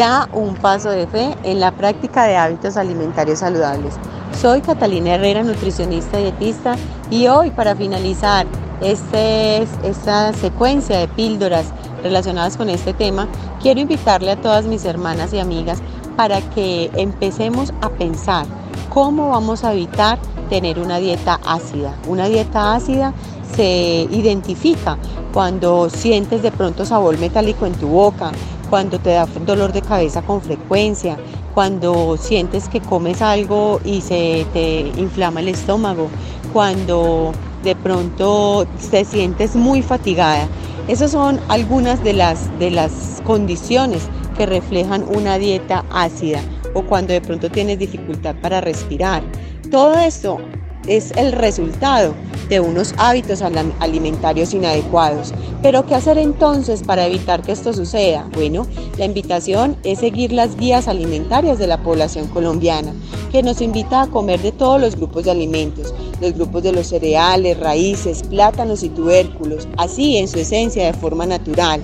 Da un paso de fe en la práctica de hábitos alimentarios saludables. Soy Catalina Herrera, nutricionista y dietista, y hoy para finalizar este, esta secuencia de píldoras relacionadas con este tema, quiero invitarle a todas mis hermanas y amigas para que empecemos a pensar cómo vamos a evitar tener una dieta ácida. Una dieta ácida se identifica cuando sientes de pronto sabor metálico en tu boca, cuando te da dolor de cabeza con frecuencia, cuando sientes que comes algo y se te inflama el estómago, cuando de pronto te sientes muy fatigada. Esas son algunas de las, de las condiciones que reflejan una dieta ácida o cuando de pronto tienes dificultad para respirar. Todo esto es el resultado de unos hábitos alimentarios inadecuados. Pero ¿qué hacer entonces para evitar que esto suceda? Bueno, la invitación es seguir las guías alimentarias de la población colombiana, que nos invita a comer de todos los grupos de alimentos, los grupos de los cereales, raíces, plátanos y tubérculos, así en su esencia de forma natural.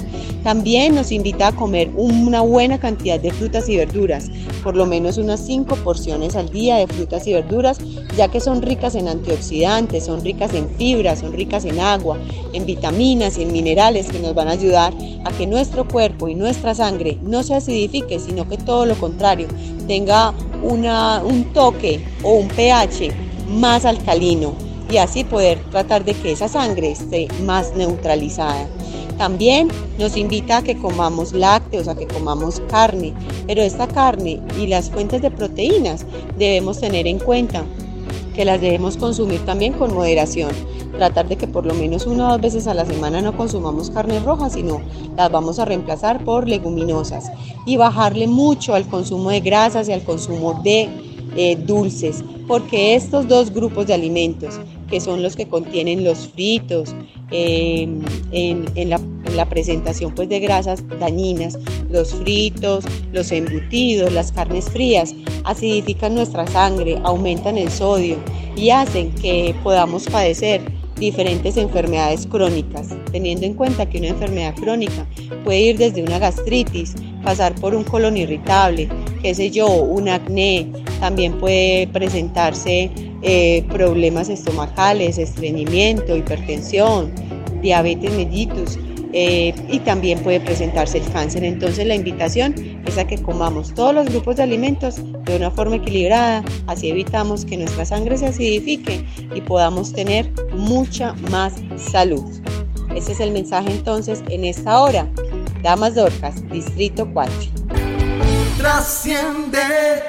También nos invita a comer una buena cantidad de frutas y verduras, por lo menos unas 5 porciones al día de frutas y verduras, ya que son ricas en antioxidantes, son ricas en fibra, son ricas en agua, en vitaminas y en minerales que nos van a ayudar a que nuestro cuerpo y nuestra sangre no se acidifique, sino que todo lo contrario, tenga un toque o un pH más alcalino y así poder tratar de que esa sangre esté más neutralizada. También nos invita a que comamos lácteos, a que comamos carne, pero esta carne y las fuentes de proteínas debemos tener en cuenta que las debemos consumir también con moderación. Tratar de que por lo menos una o dos veces a la semana no consumamos carne roja, sino las vamos a reemplazar por leguminosas y bajarle mucho al consumo de grasas y al consumo de eh, dulces, porque estos dos grupos de alimentos, que son los que contienen los fritos, em, en, la, presentación pues, de grasas dañinas, los fritos, los embutidos, las carnes frías, acidifican nuestra sangre, aumentan el sodio y hacen que podamos padecer diferentes enfermedades crónicas, teniendo en cuenta que una enfermedad crónica puede ir desde una gastritis, pasar por un colon irritable, qué sé yo, un acné, también puede presentarse eh, problemas estomacales, estreñimiento, hipertensión, diabetes mellitus. Eh, y también puede presentarse el cáncer. Entonces la invitación es a que comamos todos los grupos de alimentos de una forma equilibrada, así evitamos que nuestra sangre se acidifique y podamos tener mucha más salud. Ese es el mensaje entonces en esta hora. Damas Dorcas, Distrito 4. Trasciende.